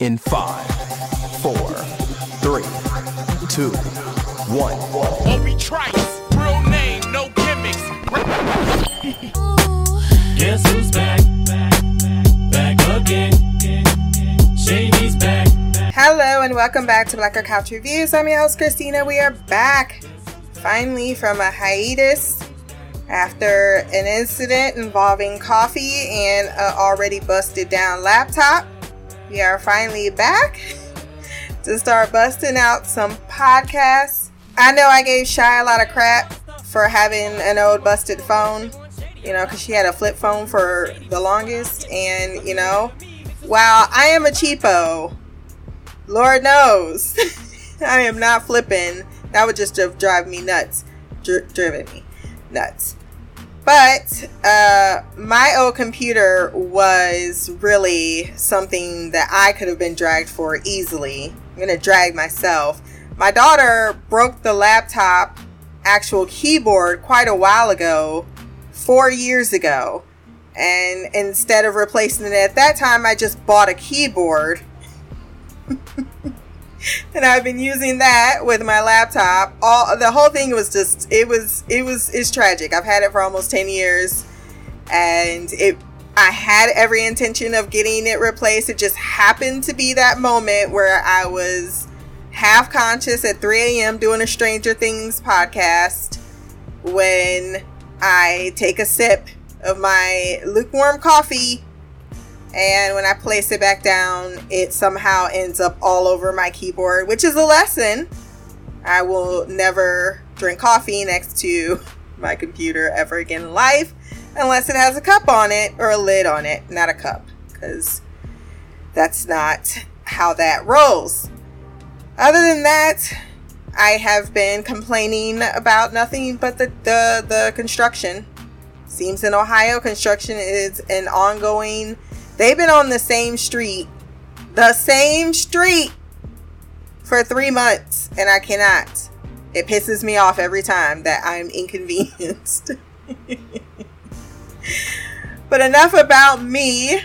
in five, four, three, two, one. Obi Trice, real name, no gimmicks. Guess who's back? Back again. Shady's back. Hello and welcome back to Blacker Couch Reviews. I'm your host Christina. We are back finally from a hiatus after an incident involving coffee and an already busted down laptop. We are finally back to start busting out some podcasts. I know I gave Shy a lot of crap for having an old busted phone, you know, because she had a flip phone for the longest. And, you know, while I am a cheapo, Lord knows I am not flipping. That would just drive me nuts. Dr- driven me nuts. But uh, my old computer was really something that I could have been dragged for easily. I'm gonna drag myself. My daughter broke the laptop actual keyboard quite a while ago, four years ago. And instead of replacing it at that time, I just bought a keyboard. and I've been using that with my laptop. All the whole thing was just it was it was it's tragic. I've had it for almost 10 years and it I had every intention of getting it replaced. It just happened to be that moment where I was half conscious at 3 a.m. doing a Stranger Things podcast when I take a sip of my lukewarm coffee and when I place it back down, it somehow ends up all over my keyboard, which is a lesson. I will never drink coffee next to my computer ever again in life unless it has a cup on it or a lid on it, not a cup, because that's not how that rolls. Other than that, I have been complaining about nothing but the, the, the construction. Seems in Ohio, construction is an ongoing They've been on the same street, the same street for three months, and I cannot. It pisses me off every time that I'm inconvenienced. but enough about me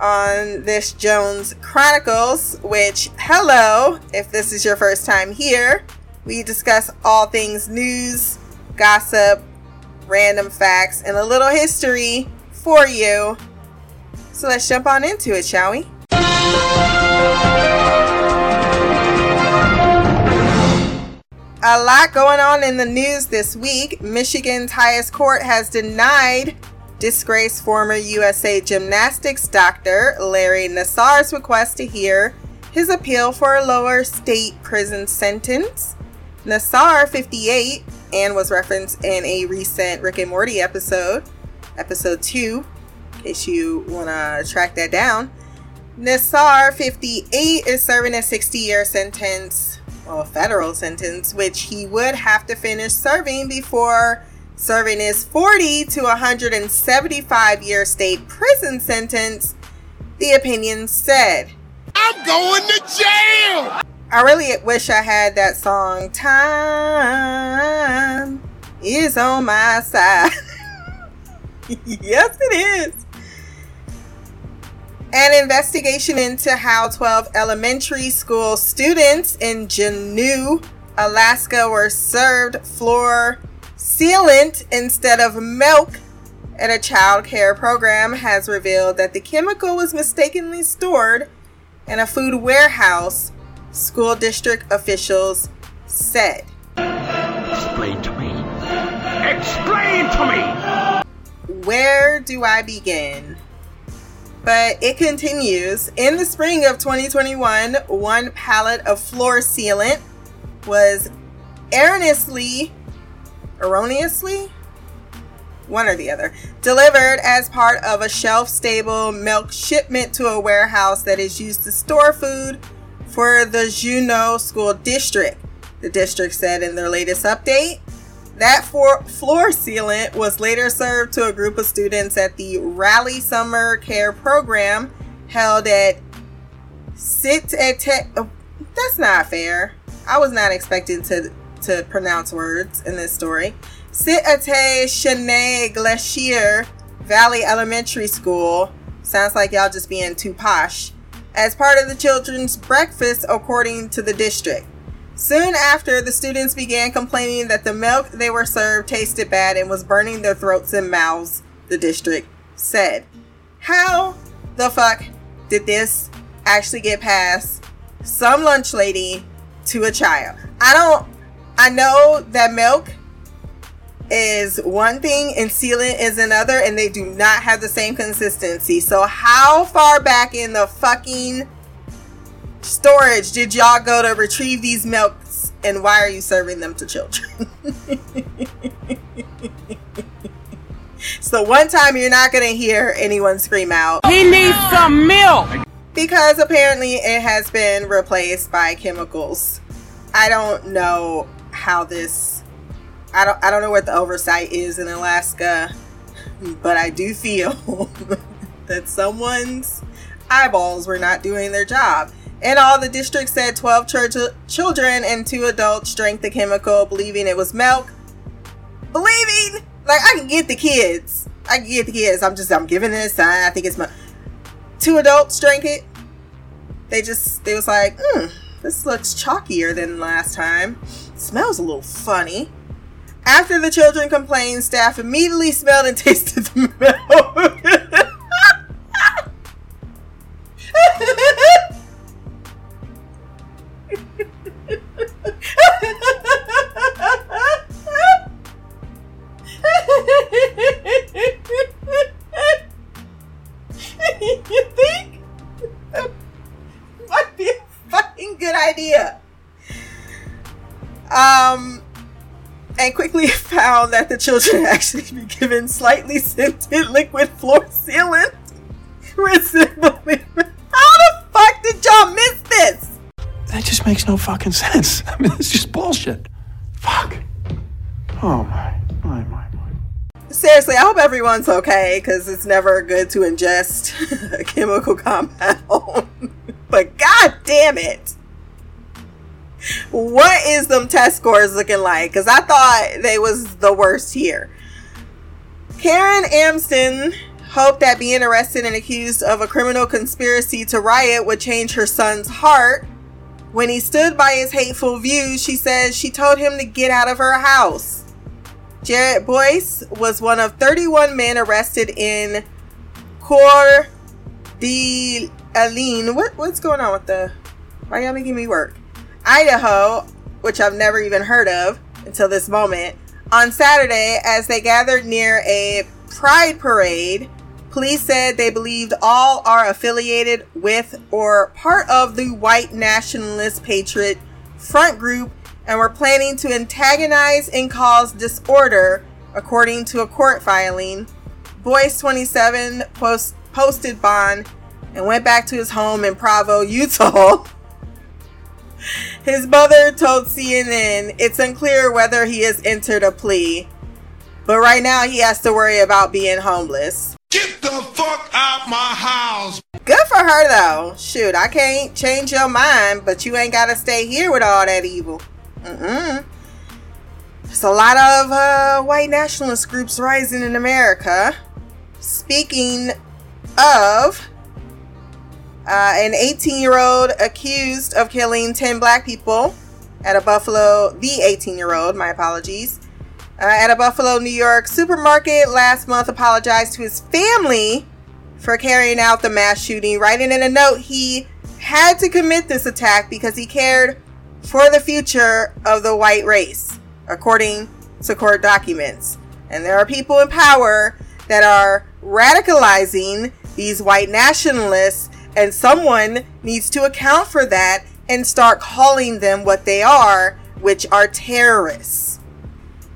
on this Jones Chronicles, which, hello, if this is your first time here, we discuss all things news, gossip, random facts, and a little history for you so let's jump on into it, shall we? A lot going on in the news this week. Michigan's highest court has denied disgraced former USA gymnastics doctor Larry Nassar's request to hear his appeal for a lower state prison sentence. Nassar, 58, and was referenced in a recent Rick and Morty episode, episode 2, case you want to track that down. Nassar, 58, is serving a 60 year sentence, well, federal sentence, which he would have to finish serving before serving his 40 to 175 year state prison sentence, the opinion said. I'm going to jail! I really wish I had that song, Time is on my side. yes, it is. An investigation into how 12 elementary school students in Juneau, Alaska were served floor sealant instead of milk at a child care program has revealed that the chemical was mistakenly stored in a food warehouse, school district officials said. Explain to me. Explain to me! Where do I begin? But it continues. In the spring of 2021, one pallet of floor sealant was erroneously, erroneously, one or the other, delivered as part of a shelf stable milk shipment to a warehouse that is used to store food for the Juneau School District. The district said in their latest update. That floor sealant was later served to a group of students at the RALLY Summer Care Program held at Sit at oh, That's not fair. I was not expecting to to pronounce words in this story. Cité Chêne Glacier Valley Elementary School. Sounds like y'all just being too posh. as part of the children's breakfast, according to the district. Soon after, the students began complaining that the milk they were served tasted bad and was burning their throats and mouths, the district said. How the fuck did this actually get past some lunch lady to a child? I don't, I know that milk is one thing and sealant is another, and they do not have the same consistency. So, how far back in the fucking storage did y'all go to retrieve these milks, and why are you serving them to children? so, one time you're not gonna hear anyone scream out He needs some milk. because apparently it has been replaced by chemicals. I don't know how this I don't I don't know what the oversight is in Alaska, but I do feel that someone's eyeballs were not doing their job. In all, the district said 12 church- children and two adults drank the chemical, believing it was milk. Believing, like I can get the kids, I can get the kids. I'm just I'm giving a sign. I think it's my two adults drank it. They just they was like, hmm, this looks chalkier than last time. Smells a little funny. After the children complained, staff immediately smelled and tasted the milk. That the children actually be given slightly scented liquid floor sealant, resembling. How the fuck did y'all miss this? That just makes no fucking sense. I mean, it's just bullshit. Fuck. Oh my, my, my, my. Seriously, I hope everyone's okay because it's never good to ingest a chemical compound. Them test scores looking like? Because I thought they was the worst here. Karen Amsden hoped that being arrested and accused of a criminal conspiracy to riot would change her son's heart. When he stood by his hateful views, she says she told him to get out of her house. Jared Boyce was one of 31 men arrested in Coeur d'Alene. What, what's going on with the. Why y'all making me work? Idaho, which I've never even heard of until this moment, on Saturday as they gathered near a pride parade. Police said they believed all are affiliated with or part of the white nationalist patriot front group and were planning to antagonize and cause disorder, according to a court filing. Boyce, 27, post- posted bond and went back to his home in Provo, Utah. His mother told CNN it's unclear whether he has entered a plea, but right now he has to worry about being homeless. Get the fuck out my house! Good for her though. Shoot, I can't change your mind, but you ain't gotta stay here with all that evil. Mm-mm. There's a lot of uh, white nationalist groups rising in America. Speaking of, uh, an 18 year old accused of killing 10 black people at a Buffalo, the 18 year old, my apologies, uh, at a Buffalo, New York supermarket last month apologized to his family for carrying out the mass shooting, writing in a note he had to commit this attack because he cared for the future of the white race, according to court documents. And there are people in power that are radicalizing these white nationalists, and someone needs to account for that and start calling them what they are, which are terrorists.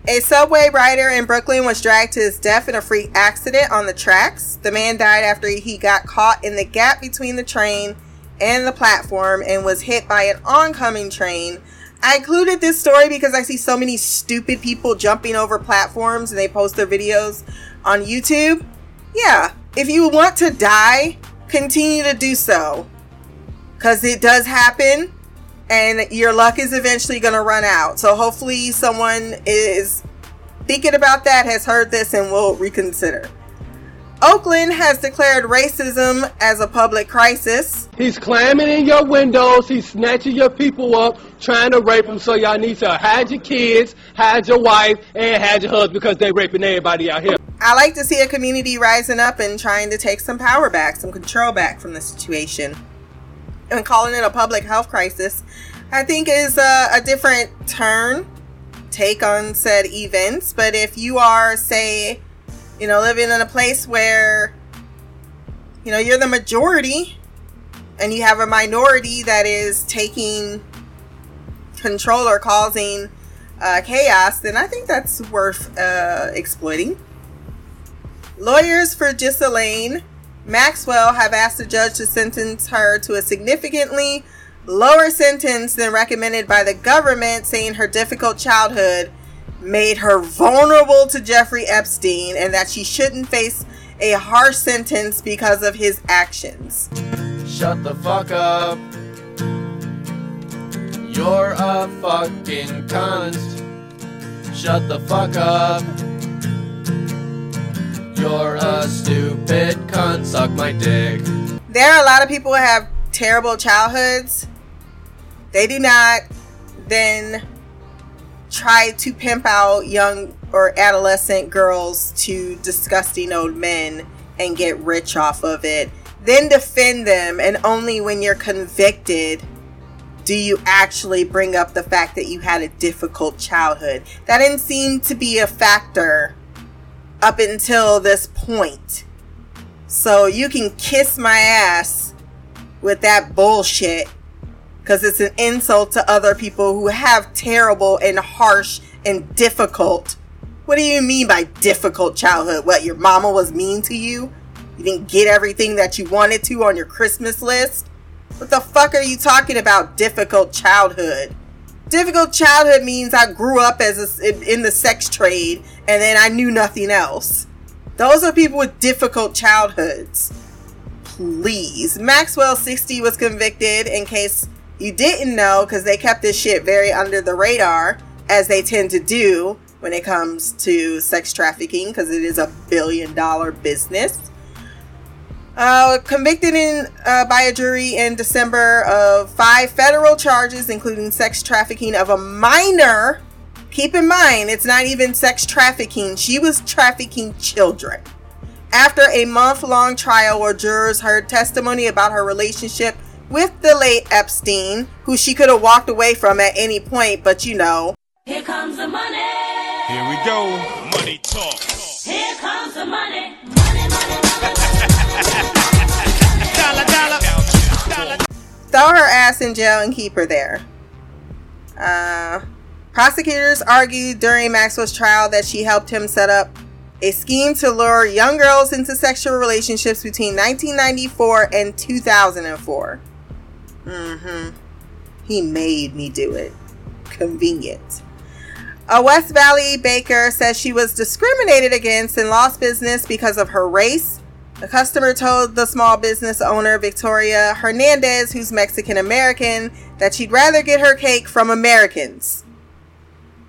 A subway rider in Brooklyn was dragged to his death in a freak accident on the tracks. The man died after he got caught in the gap between the train and the platform and was hit by an oncoming train. I included this story because I see so many stupid people jumping over platforms and they post their videos on YouTube. Yeah, if you want to die, continue to do so. Because it does happen and your luck is eventually going to run out. So hopefully, someone is thinking about that, has heard this, and will reconsider. Oakland has declared racism as a public crisis. He's climbing in your windows. He's snatching your people up, trying to rape them. So y'all need to hide your kids, hide your wife, and hide your husband because they're raping everybody out here. I like to see a community rising up and trying to take some power back, some control back from the situation. And calling it a public health crisis, I think, is a, a different turn, take on said events. But if you are, say, you know, living in a place where, you know, you're the majority and you have a minority that is taking control or causing uh, chaos, then I think that's worth uh, exploiting. Lawyers for Ghislaine Maxwell have asked the judge to sentence her to a significantly lower sentence than recommended by the government, saying her difficult childhood made her vulnerable to Jeffrey Epstein and that she shouldn't face a harsh sentence because of his actions. Shut the fuck up. You're a fucking cunt. Shut the fuck up. You're a stupid cunt. Suck my dick. There are a lot of people who have terrible childhoods. They do not then try to pimp out young or adolescent girls to disgusting old men and get rich off of it. Then defend them, and only when you're convicted do you actually bring up the fact that you had a difficult childhood. That didn't seem to be a factor up until this point. So you can kiss my ass with that bullshit because it's an insult to other people who have terrible and harsh and difficult. What do you mean by difficult childhood? What, your mama was mean to you? You didn't get everything that you wanted to on your Christmas list? What the fuck are you talking about, difficult childhood? Difficult childhood means I grew up as a, in the sex trade and then I knew nothing else. Those are people with difficult childhoods. Please. Maxwell 60 was convicted in case you didn't know because they kept this shit very under the radar as they tend to do when it comes to sex trafficking because it is a billion dollar business. Uh, convicted in uh, by a jury in December of five federal charges, including sex trafficking of a minor. Keep in mind, it's not even sex trafficking. She was trafficking children. After a month long trial where jurors heard testimony about her relationship with the late Epstein, who she could have walked away from at any point, but you know. Here comes the money. Here we go. Money talk. Here comes the money. Money, money, money. Dollar, dollar. Dollar. throw her ass in jail and keep her there. Uh, prosecutors argued during Maxwell's trial that she helped him set up a scheme to lure young girls into sexual relationships between 1994 and 2004. Mm-hmm. He made me do it. Convenient. A West Valley baker says she was discriminated against and lost business because of her race. A customer told the small business owner, Victoria Hernandez, who's Mexican American, that she'd rather get her cake from Americans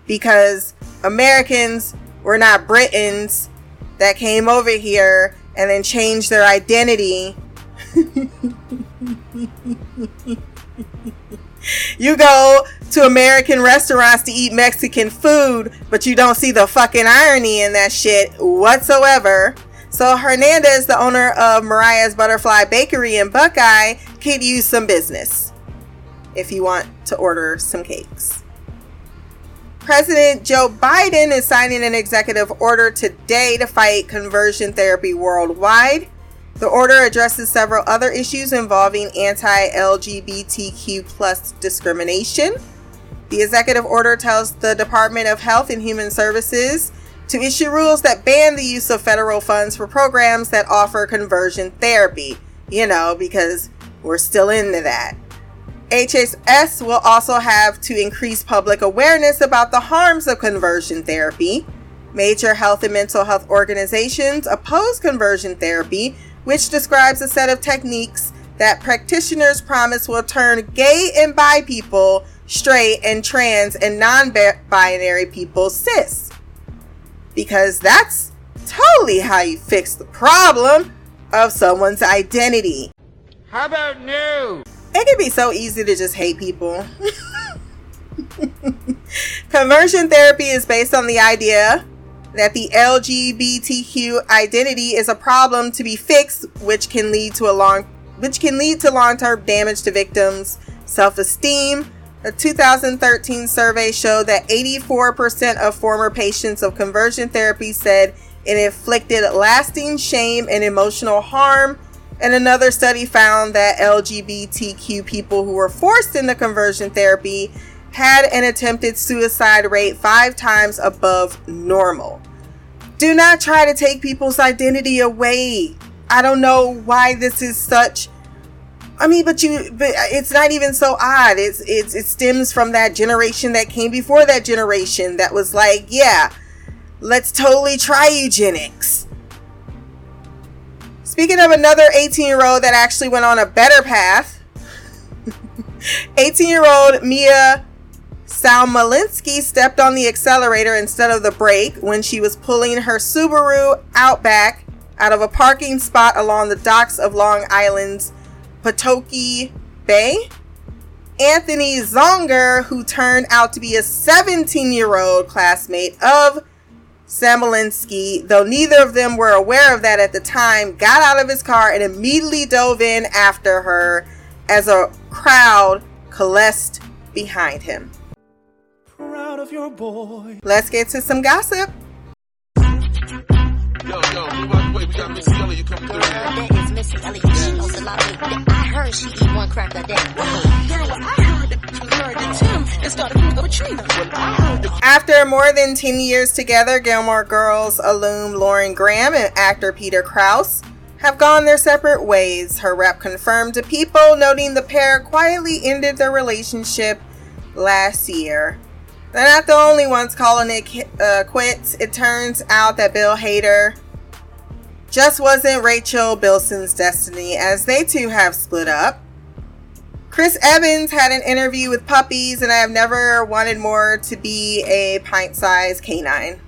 because Americans were not Britons that came over here and then changed their identity. you go to American restaurants to eat Mexican food, but you don't see the fucking irony in that shit whatsoever. So Hernandez, the owner of Mariah's Butterfly Bakery in Buckeye, could use some business if you want to order some cakes. President Joe Biden is signing an executive order today to fight conversion therapy worldwide. The order addresses several other issues involving anti-LGBTQ plus discrimination. The executive order tells the Department of Health and Human Services to issue rules that ban the use of federal funds for programs that offer conversion therapy. You know, because we're still into that. HHS will also have to increase public awareness about the harms of conversion therapy. Major health and mental health organizations oppose conversion therapy, which describes a set of techniques that practitioners promise will turn gay and bi people straight and trans and non binary people cis. Because that's totally how you fix the problem of someone's identity. How about new? It can be so easy to just hate people. Conversion therapy is based on the idea that the LGBTQ identity is a problem to be fixed, which can lead to a long which can lead to long-term damage to victims' self-esteem. A 2013 survey showed that 84% of former patients of conversion therapy said it inflicted lasting shame and emotional harm. And another study found that LGBTQ people who were forced into conversion therapy had an attempted suicide rate five times above normal. Do not try to take people's identity away. I don't know why this is such. I mean, but you, but it's not even so odd. It's it's it stems from that generation that came before that generation that was like, yeah, let's totally try eugenics. Speaking of another 18 year old that actually went on a better path, 18 year old Mia Salmalinsky stepped on the accelerator instead of the brake when she was pulling her Subaru Outback out of a parking spot along the docks of Long Island's Patoki Bay. Anthony Zonger, who turned out to be a 17 year old classmate of Samolinsky, though neither of them were aware of that at the time, got out of his car and immediately dove in after her as a crowd coalesced behind him. Proud of your boy. Let's get to some gossip. Yo, yo, move out the way. We got Missy Elliott coming through. That is Missy Elliott. She knows a lot of I heard she eat one crack a day. Girl, I heard that After more than 10 years together, Gilmore Girls alum Lauren Graham and actor Peter Krause have gone their separate ways. Her rep confirmed to People, noting the pair quietly ended their relationship last year. They're not the only ones calling it uh, quits. It turns out that Bill Hader just wasn't Rachel Bilson's destiny, as they two have split up. Chris Evans had an interview with puppies, and I have never wanted more to be a pint sized canine.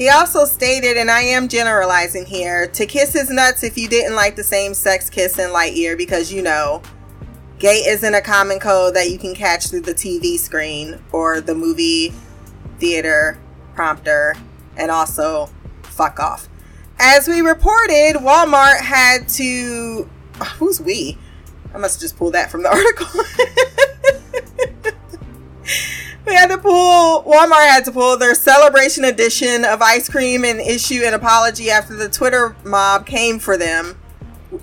He also stated, and I am generalizing here, to kiss his nuts if you didn't like the same sex kiss in Lightyear because you know, gay isn't a common code that you can catch through the TV screen or the movie theater prompter, and also fuck off. As we reported, Walmart had to. Uh, who's we? I must have just pulled that from the article. we had to pull Walmart had to pull their celebration edition of ice cream and issue an apology after the Twitter mob came for them.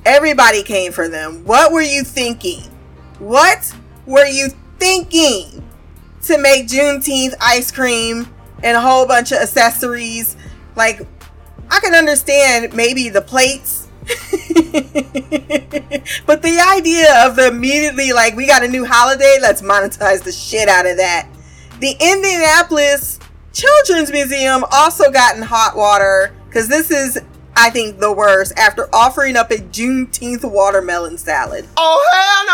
Everybody came for them. What were you thinking? What were you thinking to make Juneteenth ice cream and a whole bunch of accessories? Like, I can understand maybe the plates. but the idea of the immediately like we got a new holiday, let's monetize the shit out of that. The Indianapolis Children's Museum also got in hot water because this is, I think, the worst after offering up a Juneteenth watermelon salad. Oh, hell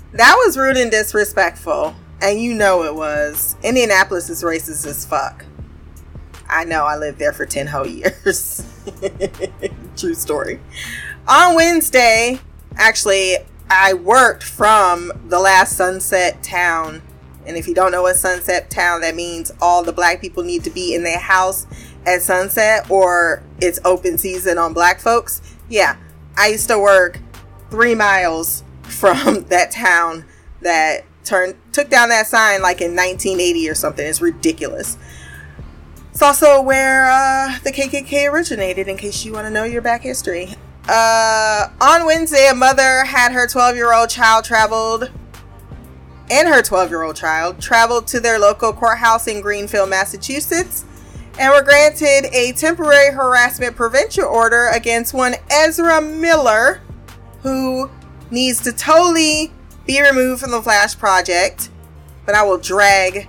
no! That was rude and disrespectful, and you know it was. Indianapolis is racist as fuck. I know, I lived there for 10 whole years. True story. On Wednesday, actually, I worked from the last Sunset Town. And if you don't know what Sunset Town, that means all the black people need to be in their house at sunset or it's open season on black folks. Yeah, I used to work three miles from that town that turned took down that sign like in 1980 or something. It's ridiculous. It's also where uh, the KKK originated, in case you want to know your back history. Uh, on Wednesday, a mother had her 12 year old child traveled, and her 12 year old child traveled to their local courthouse in Greenfield, Massachusetts, and were granted a temporary harassment prevention order against one Ezra Miller, who needs to totally be removed from the Flash Project. But I will drag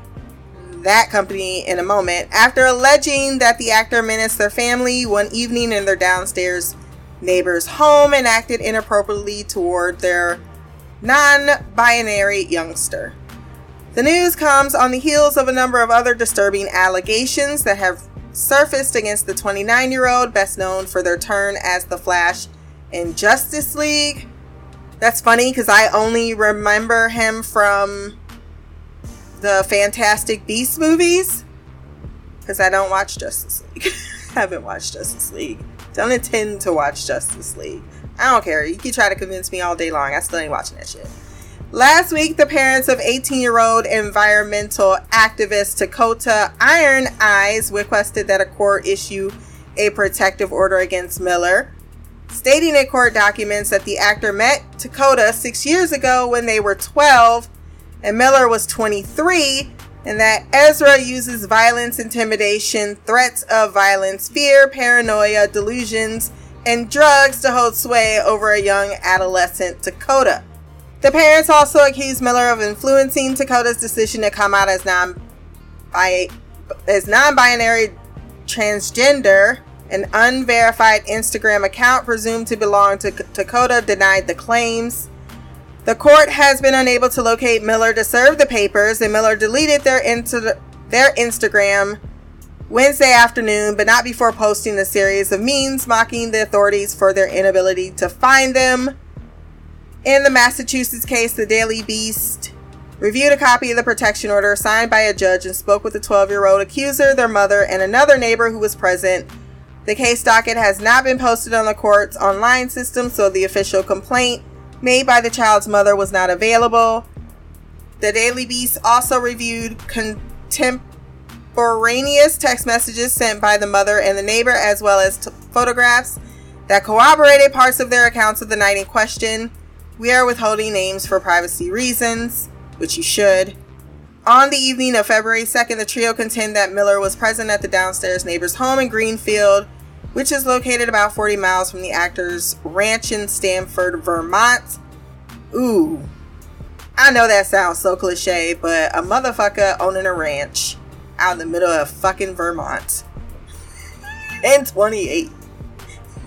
that company in a moment after alleging that the actor menaced their family one evening in their downstairs neighbor's home and acted inappropriately toward their non binary youngster. The news comes on the heels of a number of other disturbing allegations that have surfaced against the 29 year old, best known for their turn as the Flash in Justice League. That's funny because I only remember him from the Fantastic Beast movies because I don't watch Justice League. haven't watched Justice League. Don't intend to watch Justice League. I don't care. You can try to convince me all day long. I still ain't watching that shit. Last week, the parents of 18 year old environmental activist Tokata Iron Eyes requested that a court issue a protective order against Miller, stating in court documents that the actor met Tokata six years ago when they were 12 and Miller was 23, and that Ezra uses violence, intimidation, threats of violence, fear, paranoia, delusions, and drugs to hold sway over a young adolescent Tokata. The parents also accused Miller of influencing Tokata's decision to come out as non as non-binary transgender. An unverified Instagram account presumed to belong to Tokata denied the claims. The court has been unable to locate Miller to serve the papers, and Miller deleted their inter- their Instagram Wednesday afternoon, but not before posting a series of memes mocking the authorities for their inability to find them. In the Massachusetts case, the Daily Beast reviewed a copy of the protection order signed by a judge and spoke with the 12 year old accuser, their mother, and another neighbor who was present. The case docket has not been posted on the court's online system, so the official complaint made by the child's mother was not available. The Daily Beast also reviewed contemporaneous text messages sent by the mother and the neighbor, as well as t- photographs that corroborated parts of their accounts of the night in question. We are withholding names for privacy reasons, which you should. On the evening of February 2nd, the trio contend that Miller was present at the downstairs neighbor's home in Greenfield which is located about 40 miles from the actor's ranch in Stamford, Vermont. Ooh, I know that sounds so cliche, but a motherfucker owning a ranch out in the middle of fucking Vermont in 28.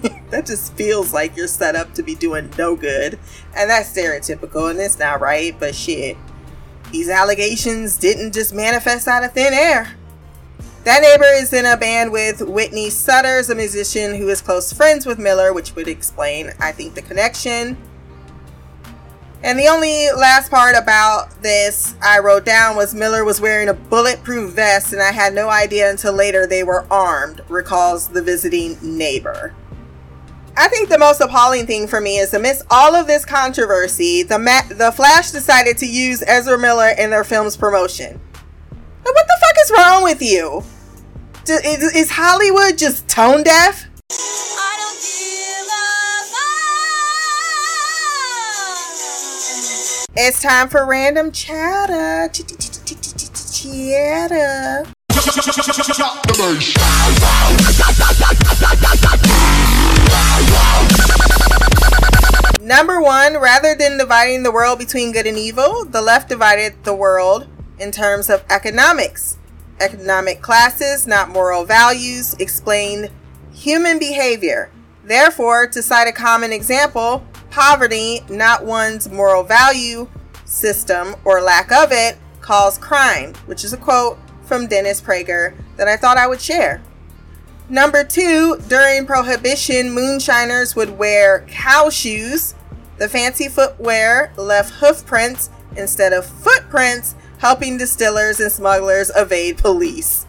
that just feels like you're set up to be doing no good. And that's stereotypical, and it's not right, but shit. These allegations didn't just manifest out of thin air. That neighbor is in a band with Whitney Sutters, a musician who is close friends with Miller, which would explain, I think, the connection. And the only last part about this I wrote down was Miller was wearing a bulletproof vest, and I had no idea until later they were armed, recalls the visiting neighbor. I think the most appalling thing for me is amidst all of this controversy, the, Ma- the Flash decided to use Ezra Miller in their film's promotion. What the fuck is wrong with you? Is, is Hollywood just tone deaf? It's time for random chatter. Chatter. Number one, rather than dividing the world between good and evil, the left divided the world in terms of economics. Economic classes, not moral values, explain human behavior. Therefore, to cite a common example, poverty, not one's moral value system or lack of it, cause crime, which is a quote from Dennis Prager that I thought I would share. Number two, during Prohibition, moonshiners would wear cow shoes. The fancy footwear left hoof prints instead of footprints helping distillers and smugglers evade police.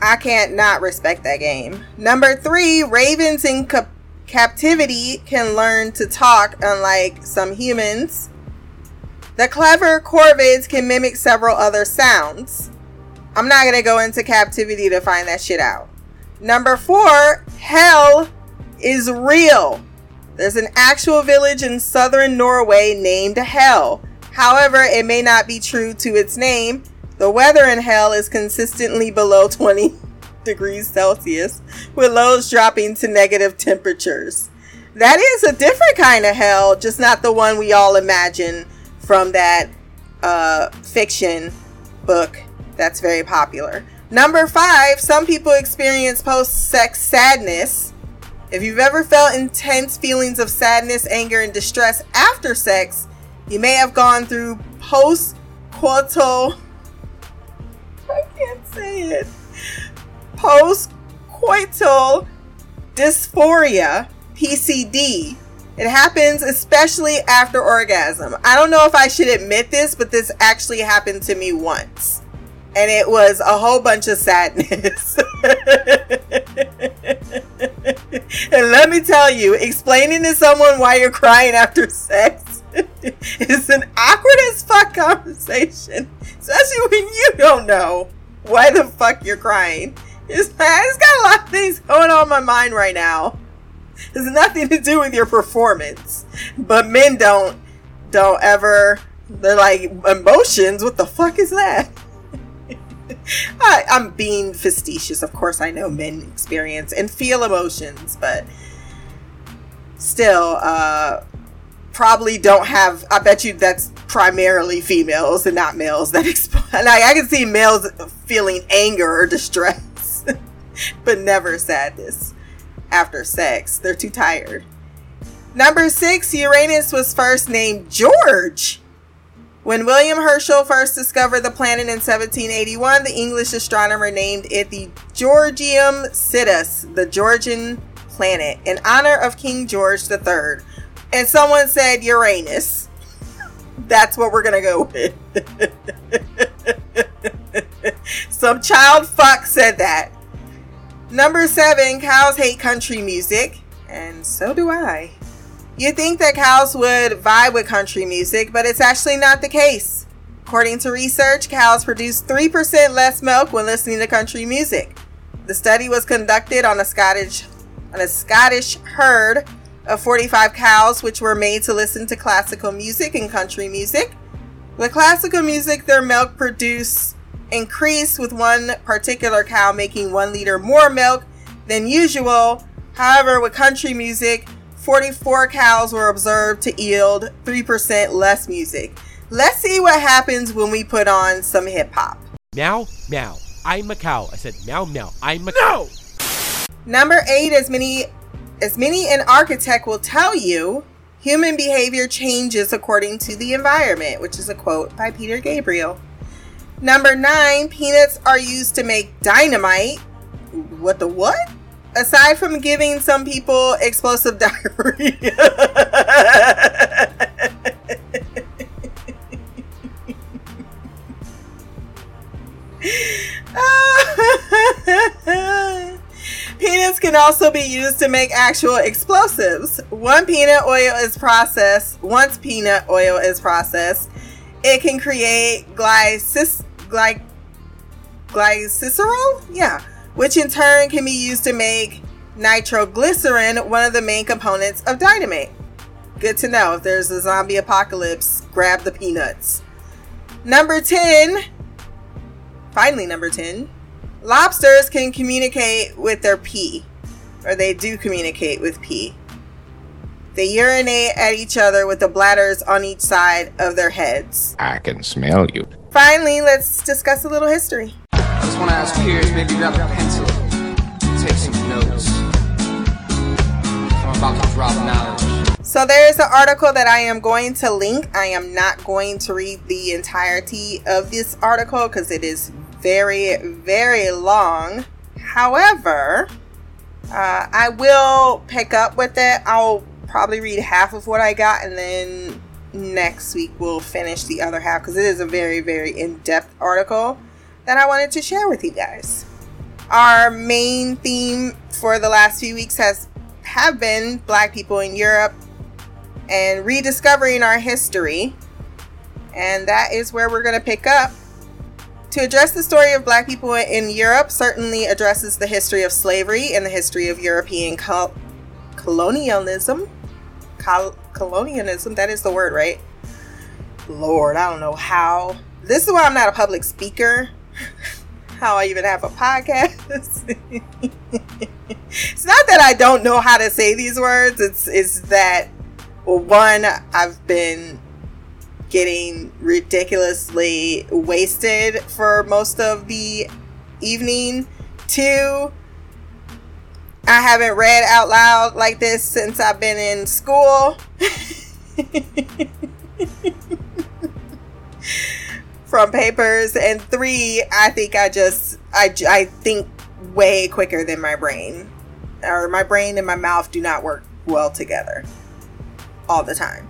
I can't not respect that game. Number three, ravens in cap- captivity can learn to talk, unlike some humans. The clever corvids can mimic several other sounds. I'm not to go into captivity to find that shit out. Number four, hell is real. There's an actual village in southern Norway named Hell. However, it may not be true to its name. The weather in Hell is consistently below 20 degrees Celsius, with lows dropping to negative temperatures. That is a different kind of hell, just not the one we all imagine from that uh, fiction book that's very popular. Number five, some people experience post sex sadness. If you've ever felt intense feelings of sadness, anger, and distress after sex, you may have gone through post coital. I can't say it. Post coital dysphoria, PCD. It happens especially after orgasm. I don't know if I should admit this, but this actually happened to me once. And it was a whole bunch of sadness. and let me tell you, explaining to someone why you're crying after sex is an awkward as fuck conversation. Especially when you don't know why the fuck you're crying. It's, it's got a lot of things going on in my mind right now. It's nothing to do with your performance. But men don't don't ever they're like emotions, what the fuck is that? I'm being facetious. Of course, I know men experience and feel emotions, but still, uh, probably don't have. I bet you that's primarily females and not males that like I can see males feeling anger or distress, but never sadness after sex. They're too tired. Number six, Uranus was first named George. When William Herschel first discovered the planet in 1781, the English astronomer named it the Georgium Sidus, the Georgian planet, in honor of King George III. And someone said Uranus. That's what we're gonna go with. Some child fuck said that. Number seven, cows hate country music, and so do I. You think that cows would vibe with country music, but it's actually not the case. According to research, cows produce 3% less milk when listening to country music. The study was conducted on a Scottish on a Scottish herd of 45 cows which were made to listen to classical music and country music. The classical music their milk produce increased with one particular cow making 1 liter more milk than usual. However, with country music, 44 cows were observed to yield 3% less music. Let's see what happens when we put on some hip hop. Meow, meow. I'm a cow. I said meow, meow. I'm a no. Number eight, as many as many an architect will tell you, human behavior changes according to the environment, which is a quote by Peter Gabriel. Number nine, peanuts are used to make dynamite. What the what? Aside from giving some people explosive diarrhea. Peanuts can also be used to make actual explosives. One peanut oil is processed. Once peanut oil is processed, it can create glycis, gly, glycerol, yeah, which in turn can be used to make nitroglycerin, one of the main components of dynamite. Good to know. If there's a zombie apocalypse, grab the peanuts. Number 10, finally, number 10, lobsters can communicate with their pee, or they do communicate with pee. They urinate at each other with the bladders on each side of their heads. I can smell you. Finally, let's discuss a little history. Drop knowledge. So there's an article that I am going to link. I am not going to read the entirety of this article because it is very, very long. However, uh, I will pick up with it. I'll probably read half of what I got and then next week we'll finish the other half because it is a very, very in depth article that I wanted to share with you guys. Our main theme for the last few weeks has have been black people in Europe and rediscovering our history. And that is where we're going to pick up. To address the story of black people in Europe certainly addresses the history of slavery and the history of European col- colonialism. Col- colonialism, that is the word, right? Lord, I don't know how. This is why I'm not a public speaker. how I even have a podcast. it's not that I don't know how to say these words. It's it's that one, I've been getting ridiculously wasted for most of the evening. Two, I haven't read out loud like this since I've been in school. From papers. And three, I think I just, I, I think way quicker than my brain. Or my brain and my mouth do not work well together all the time.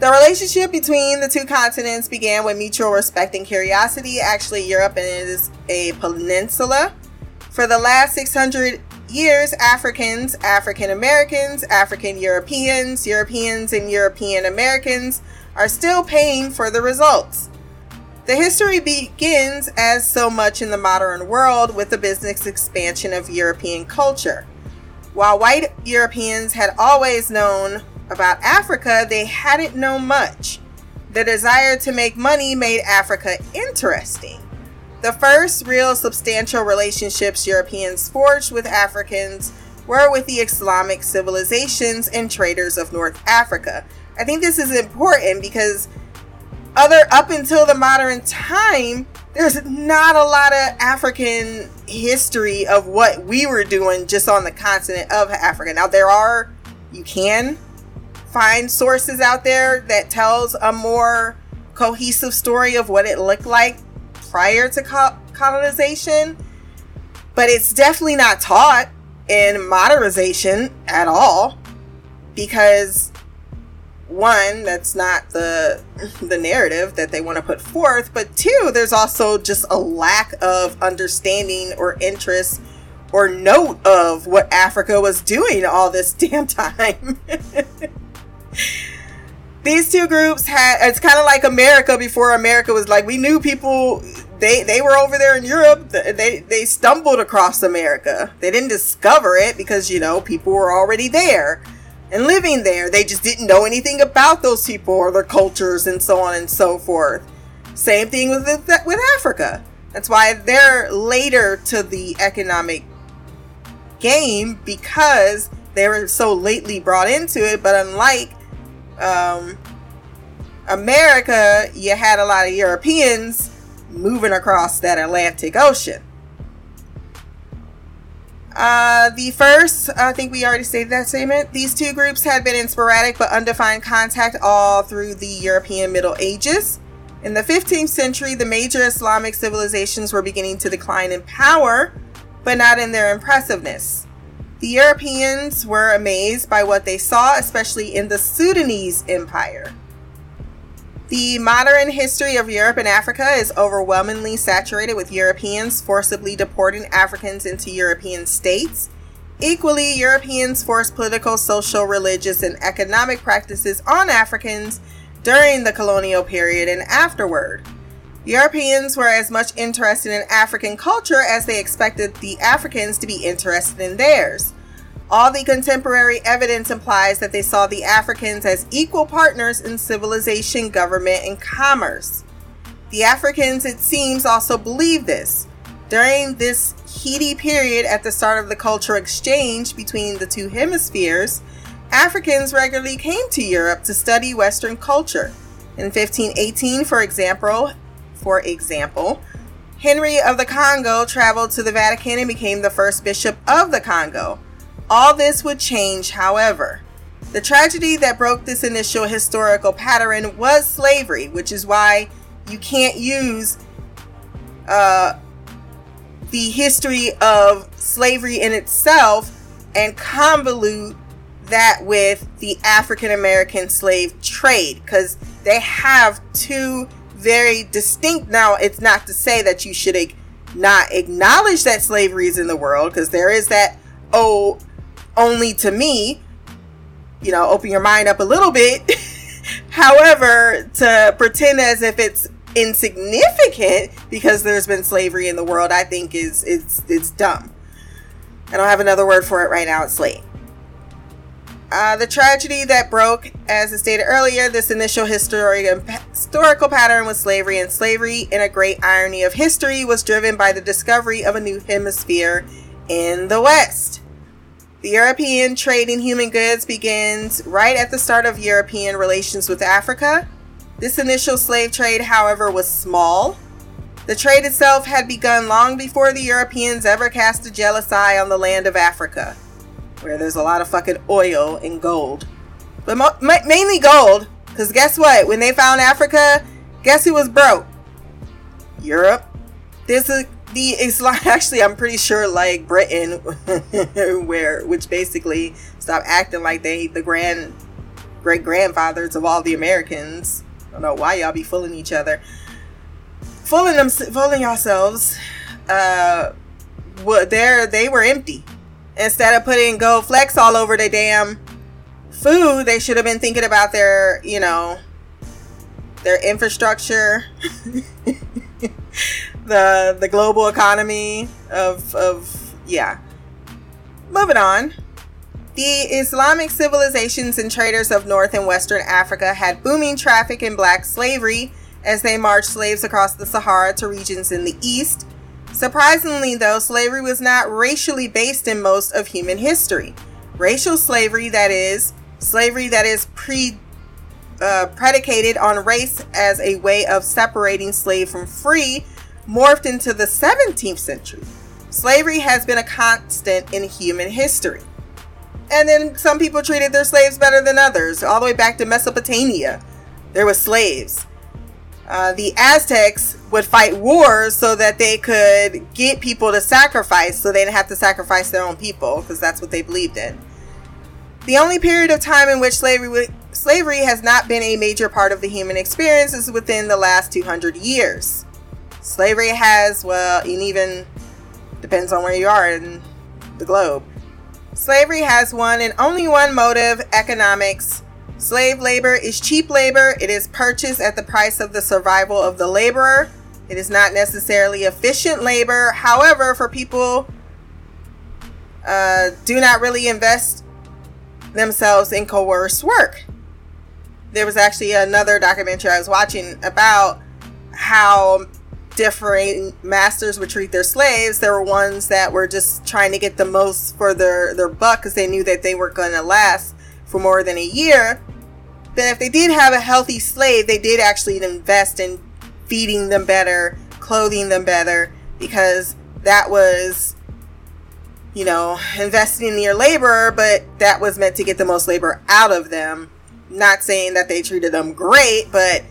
The relationship between the two continents began with mutual respect and curiosity. Actually, Europe is a peninsula. For the last 600 years, Africans, African Americans, African Europeans, Europeans, and European Americans are still paying for the results. The history begins, as so much in the modern world, with the business expansion of European culture. While white Europeans had always known about Africa, they hadn't known much. The desire to make money made Africa interesting. The first real substantial relationships Europeans forged with Africans were with the Islamic civilizations and traders of North Africa. I think this is important because other up until the modern time, there's not a lot of African history of what we were doing just on the continent of Africa. Now there are you can find sources out there that tells a more cohesive story of what it looked like prior to colonization but it's definitely not taught in modernization at all because one that's not the the narrative that they want to put forth but two there's also just a lack of understanding or interest or note of what africa was doing all this damn time. These two groups had it's kind of like america before america was like we knew people they they were over there in europe they they stumbled across america. They didn't discover it because you know people were already there and living there. They just didn't know anything about those people or their cultures and so on and so forth. Same thing with with africa. That's why they're later to the economic game because they were so lately brought into it. But unlike um, America, you had a lot of Europeans moving across that Atlantic Ocean. Uh, the first, I think we already stated that statement. These two groups had been in sporadic but undefined contact all through the European Middle Ages. In the 15th century, the major Islamic civilizations were beginning to decline in power, but not in their impressiveness. The Europeans were amazed by what they saw, especially in the Sudanese Empire. The modern history of Europe and Africa is overwhelmingly saturated with Europeans forcibly deporting Africans into European states. Equally, Europeans forced political, social, religious, and economic practices on Africans during the colonial period and afterward. Europeans were as much interested in African culture as they expected the Africans to be interested in theirs. All the contemporary evidence implies that they saw the Africans as equal partners in civilization, government, and commerce. The Africans, it seems, also believed this. During this heady period at the start of the cultural exchange between the two hemispheres, Africans regularly came to Europe to study Western culture. In 1518, for example, for example, Henry of the Congo traveled to the Vatican and became the first bishop of the Congo. All this would change, however. The tragedy that broke this initial historical pattern was slavery, which is why you can't use uh, the history of slavery in itself and convolute that with the African American slave trade because they have two very distinct. Now, it's not to say that you should not acknowledge that slavery is in the world because there is that oh only to me you know open your mind up a little bit. However to pretend as if it's insignificant because there's been slavery in the world i think is it's it's dumb. I don't have another word for it right now. It's late. Uh, the tragedy that broke, as I stated earlier, this initial historical pattern with slavery and slavery, in a great irony of history, was driven by the discovery of a new hemisphere in the West. The European trade in human goods begins right at the start of European relations with Africa. This initial slave trade, however, was small. The trade itself had begun long before the Europeans ever cast a jealous eye on the land of Africa, where there's a lot of fucking oil and gold. But mo- ma- mainly gold, because guess what? When they found Africa, guess who was broke? Europe. This is the Islam. Actually, I'm pretty sure like Britain, where which basically stopped acting like they the grand great grandfathers of all the Americans. I don't know why y'all be fooling each other, fooling them, fooling yourselves. Uh, what there they were empty. Instead of putting gold flecks all over the damn food, they should have been thinking about their, you know, their infrastructure, the the global economy of of yeah. Moving on. The Islamic civilizations and traders of North and Western Africa had booming traffic in black slavery as they marched slaves across the Sahara to regions in the east. Surprisingly, though, slavery was not racially based in most of human history. Racial slavery, that is, slavery that is pre uh, predicated on race as a way of separating slave from free, morphed into the 17th century. Slavery has been a constant in human history. And then some people treated their slaves better than others, all the way back to Mesopotamia. There were slaves. Uh, the Aztecs would fight wars so that they could get people to sacrifice, so they didn't have to sacrifice their own people, because that's what they believed in. The only period of time in which slavery slavery has not been a major part of the human experience is within the last 200 years. Slavery has, well, and even depends on where you are in the globe. Slavery has one and only one motive economics. Slave labor is cheap labor. It is purchased at the price of the survival of the laborer. It is not necessarily efficient labor. However, for people uh, do not really invest themselves in coerced work. There was actually another documentary I was watching about how different masters would treat their slaves. There were ones that were just trying to get the most for their, their buck because they knew that they were going to last for more than a year. Then, if they did have a healthy slave, they did actually invest in feeding them better, clothing them better, because that was you know, investing in your labor, but that was meant to get the most labor out of them. Not saying that they treated them great, but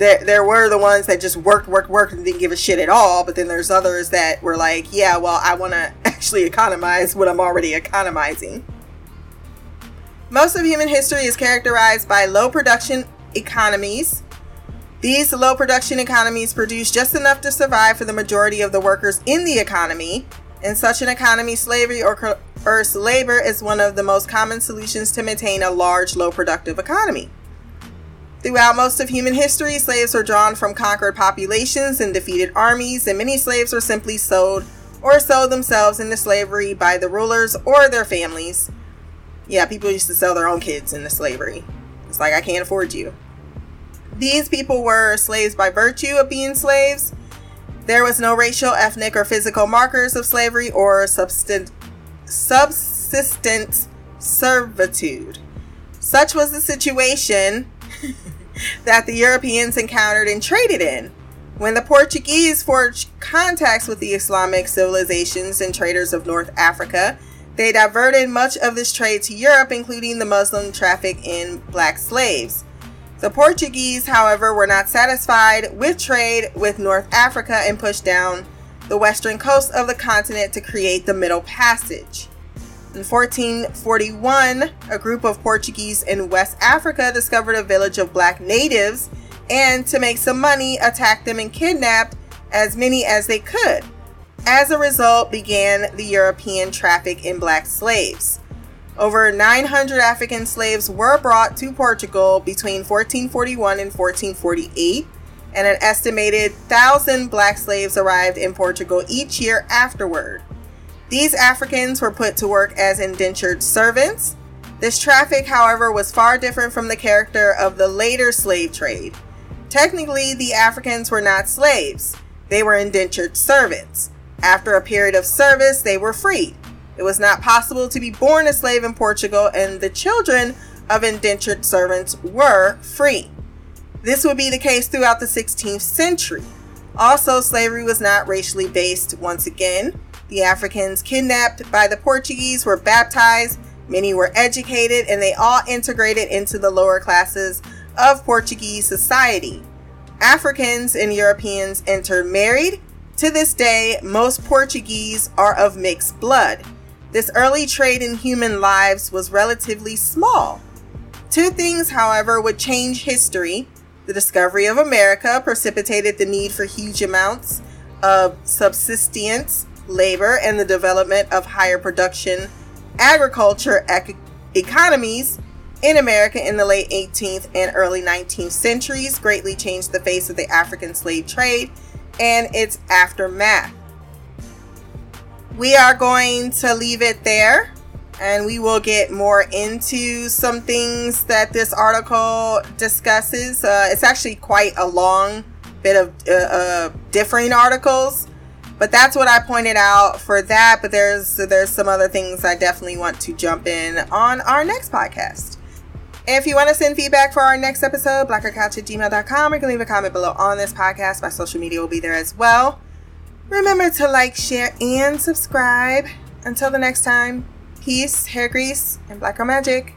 there, there were the ones that just worked, worked, worked and didn't give a shit at all. But then there's others that were like, yeah, well, I want to actually economize what I'm already economizing. Most of human history is characterized by low production economies. These low production economies produce just enough to survive for the majority of the workers in the economy, in such an economy, slavery or coerced labor is one of the most common solutions to maintain a large, low productive economy. Throughout most of human history, slaves were drawn from conquered populations and defeated armies, and many slaves were simply sold or sold themselves into slavery by the rulers or their families. Yeah, people used to sell their own kids into slavery. It's like, I can't afford you. These people were slaves by virtue of being slaves there was no racial, ethnic, or physical markers of slavery or subsist- subsistence servitude. Such was the situation that the Europeans encountered and traded in. When the Portuguese forged contacts with the Islamic civilizations and traders of North Africa, they diverted much of this trade to Europe, including the Muslim traffic in black slaves. The Portuguese, however, were not satisfied with trade with North Africa and pushed down the western coast of the continent to create the Middle Passage. In 1441, a group of Portuguese in West Africa discovered a village of black natives and, to make some money, attacked them and kidnapped as many as they could. As a result, began the European traffic in black slaves. Over 900 African slaves were brought to Portugal between 1441 and 1448, and an estimated 1,000 black slaves arrived in Portugal each year afterward. These Africans were put to work as indentured servants. This traffic, however, was far different from the character of the later slave trade. Technically, the Africans were not slaves, they were indentured servants. After a period of service, they were freed. It was not possible to be born a slave in Portugal, and the children of indentured servants were free. This would be the case throughout the 16th century. Also, slavery was not racially based once again. The Africans kidnapped by the Portuguese were baptized, many were educated, and they all integrated into the lower classes of Portuguese society. Africans and Europeans intermarried. To this day, most Portuguese are of mixed blood. This early trade in human lives was relatively small. Two things, however, would change history. The discovery of America precipitated the need for huge amounts of subsistence labor and the development of higher production agriculture ec- economies in America in the late 18th and early 19th centuries greatly changed the face of the African slave trade and its aftermath. We are going to leave it there and we will get more into some things that this article discusses. Uh, it's actually quite a long bit of uh, uh, differing articles, but that's what I pointed out for that. But there's there's some other things I definitely want to jump in on our next podcast. If you want to send feedback for our next episode, blackercouch at gmail.com, or you can leave a comment below on this podcast. My social media will be there as well. Remember to like, share, and subscribe. Until the next time, peace, hair grease, and black girl magic.